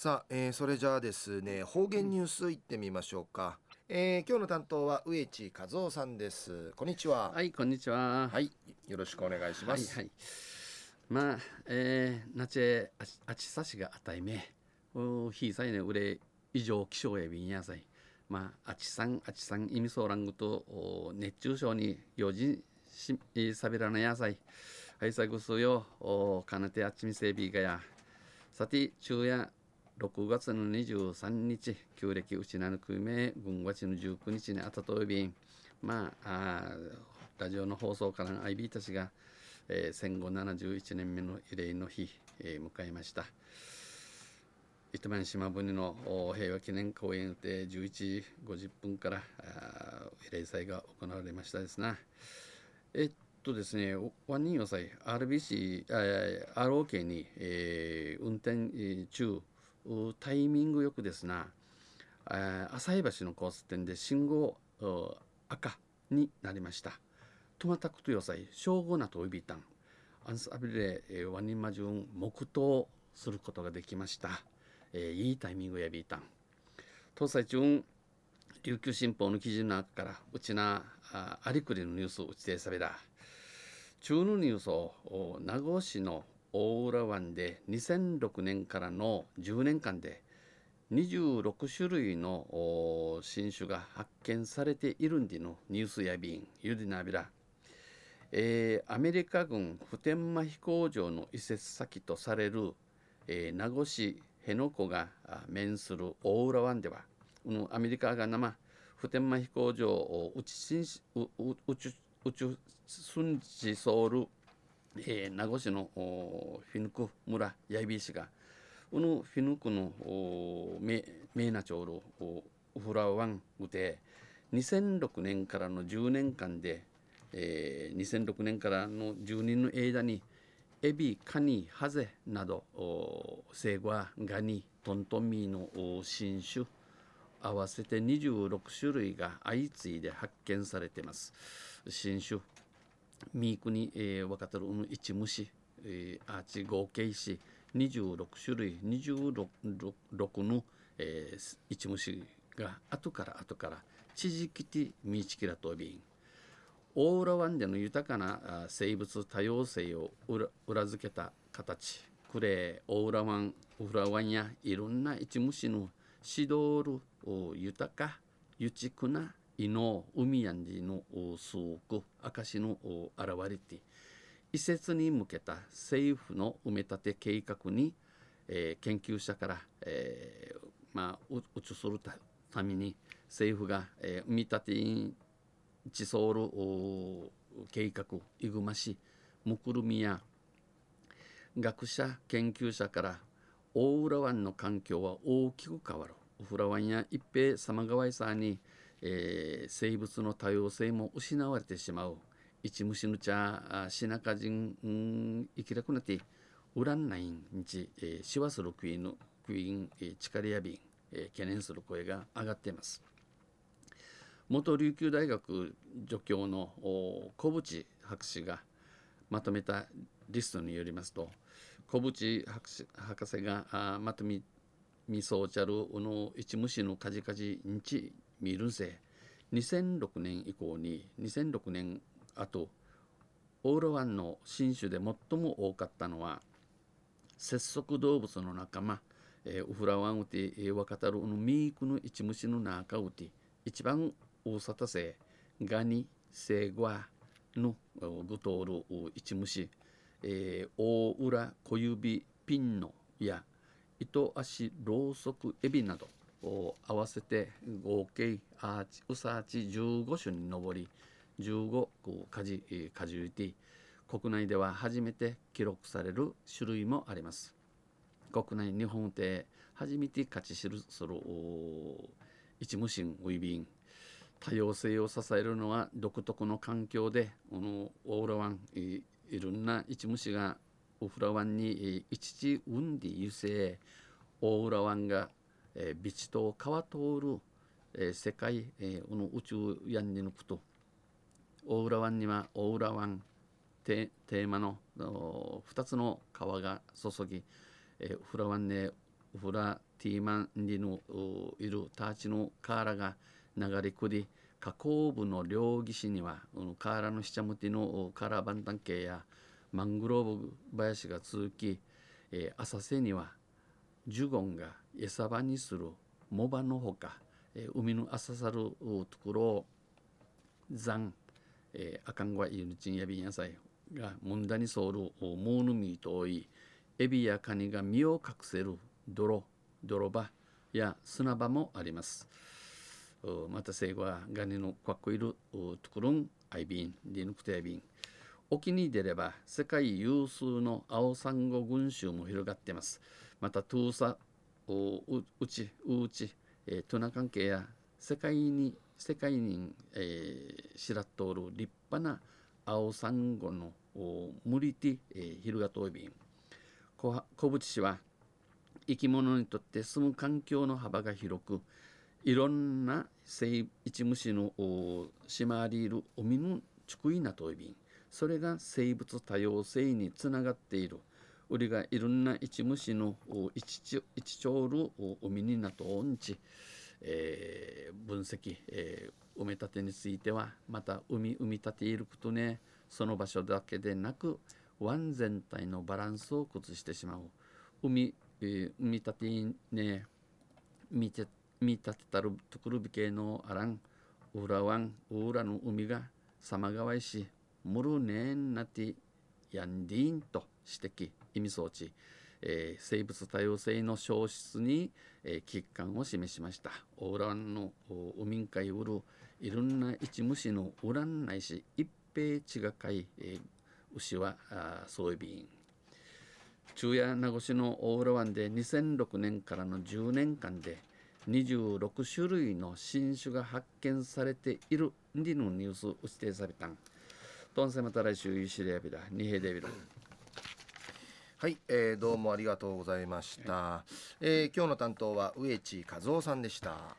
さあ、えー、それじゃあですね方言ニュースいってみましょうか、えー、今日の担当は植地和夫さんです。こんにちは。はいこんにちは。はいよろしくお願いします。はい、はい、まあえー、なちあちさしがあたいめおひいさいねうれ以上気象やびんやさい。まああちさんあちさん意味そうらんぐと熱中症に用心しさびらなやさいはいさぐすよおかなてあっちみせびがや。さて昼夜6月の23日旧暦うちなぬくめ軍月の19日にあたといびん。まああラジオの放送からの IB たちが、えー、戦後71年目の慰霊の日、えー、迎えました。糸満島国の平和記念公園で11時50分から慰霊祭が行われましたですな。えっとですね、ワニン予祭 RBC、ROK に、えー、運転中タイミングよくですな、浅井橋の交差点で信号赤になりました。トマタクト野菜、正午なといびたん。アンサビレワニマジュン黙祷することができました。えー、いいタイミングやびいたん。東西中琉球新報の記事の中からうちなあありくりのニュースを打ちてさびら。中のニュースを名護市の大浦湾で2006年からの10年間で26種類の新種が発見されているんでのニュースやびんゆりなびら、えー、アメリカ軍普天間飛行場の移設先とされる、えー、名護市辺野古が面する大浦湾ではこのアメリカが生普天間飛行場を宇宙宇宙寸地ソウルえー、名護市のフィヌク村八重ビ市がこのフィヌクのメーナ町のウフラワンうて2006年からの10年間で、えー、2006年からの10年の間にエビ、カニ、ハゼなどセイガガニ、トントミーの新種合わせて26種類が相次いで発見されています。新種ミークに、えー、分かってる一虫、えー、アーチ合計し26種類26の、えー、一虫が後から後から地磁気ティミーチキラトビンオーラワンでの豊かな生物多様性を裏付けた形。クレーオーラワンウフラワンやいろんな一虫の指導る豊か豊くな伊の海やんじの数億証の現れて移設に向けた政府の埋め立て計画に、えー、研究者から、えー、まあ、うつするために政府が、えー、埋め立てに地層る計画いぐましむくるみや学者研究者から大浦湾の環境は大きく変わる。フラワンや一平様川いさにえー、生物の多様性も失われてしまう。一虫ぬちゃしなかじん生きらくなってウランナインにち、えー、しわするクイーンのクイーン、えー、チカリアビン、えー、懸念する声が上がっています。元琉球大学助教の小渕博士がまとめたリストによりますと小渕博士博士があまとめみそうちゃるの一虫のカジカジにち見るぜ。2006年以降に2006年あとオーロワンの新種で最も多かったのは節足動物の仲間、えー、ウフラワンウティ、ワカタルのミークの一虫の中ウティ一番大沙汰性ガニセイゴアのグトール一虫、えー、大裏小指ピンノや糸足ろうそくエビなど。合わせて合計アーチウサーチ15種に上り15カジカジュイティ国内では初めて記録される種類もあります。国内日本で初めて勝ち知るする一無心ウイビン多様性を支えるのは独特の環境でこのオーラワンいろんな一虫がオフラワンに一時ウンディ油性オーラワンがえー、ビチと川通る、えー、世界、えー、の宇宙やんに抜くと。大浦湾には大浦湾テーマの2つの川が注ぎ、えー、フラワンねフラティーマンリのいるターチのカーラが流れ下り河口部の両岸にはカーラの下向きのカラバンタン系やマングローブ林が続き、えー、浅瀬にはジュゴンが餌場にするモバのほか、えー、海の浅さるところを残、えー、アカンゴイユニチンヤビン野菜がムンダにソールモーヌミーといエビやカニが身を隠せる泥泥場や砂場もあります。また生後はガニのかっこいるところんアイビンリヌクテービン。沖に出れば世界有数の青サンゴ群衆も広がっています。またトゥーサうちうち、えー、トナ関係や世界に世界に、えー、知らっとおる立派な青サンゴのムリティ、えー、ヒルガトイビン小渕氏は生き物にとって住む環境の幅が広くいろんな生一虫の島ありいる海のチクイナトイビンそれが生物多様性につながっている。売りがいろんな一虫の一一丁る海になとおんち、えー、分析、えー、埋め立てについてはまた海埋め立ていることね。その場所だけでなく湾全体のバランスを崩してしまう。海、えー、埋め立てね見て見立てたるところびけのあらん。裏湾裏の海が様変わりしムルネンナティヤンディーンと指摘意味装置、えー、生物多様性の消失に、えー、危機感を示しましたオーランの海海ウルいろんな一虫のウランないし一平地がかい、えー、牛はそういびん中夜名護市の大浦湾で2006年からの10年間で26種類の新種が発見されているリのニュースを指定されたん。トンセまた来週イシレアビラニヘデビルはい、えー、どうもありがとうございました、えー、今日の担当は植地和夫さんでした。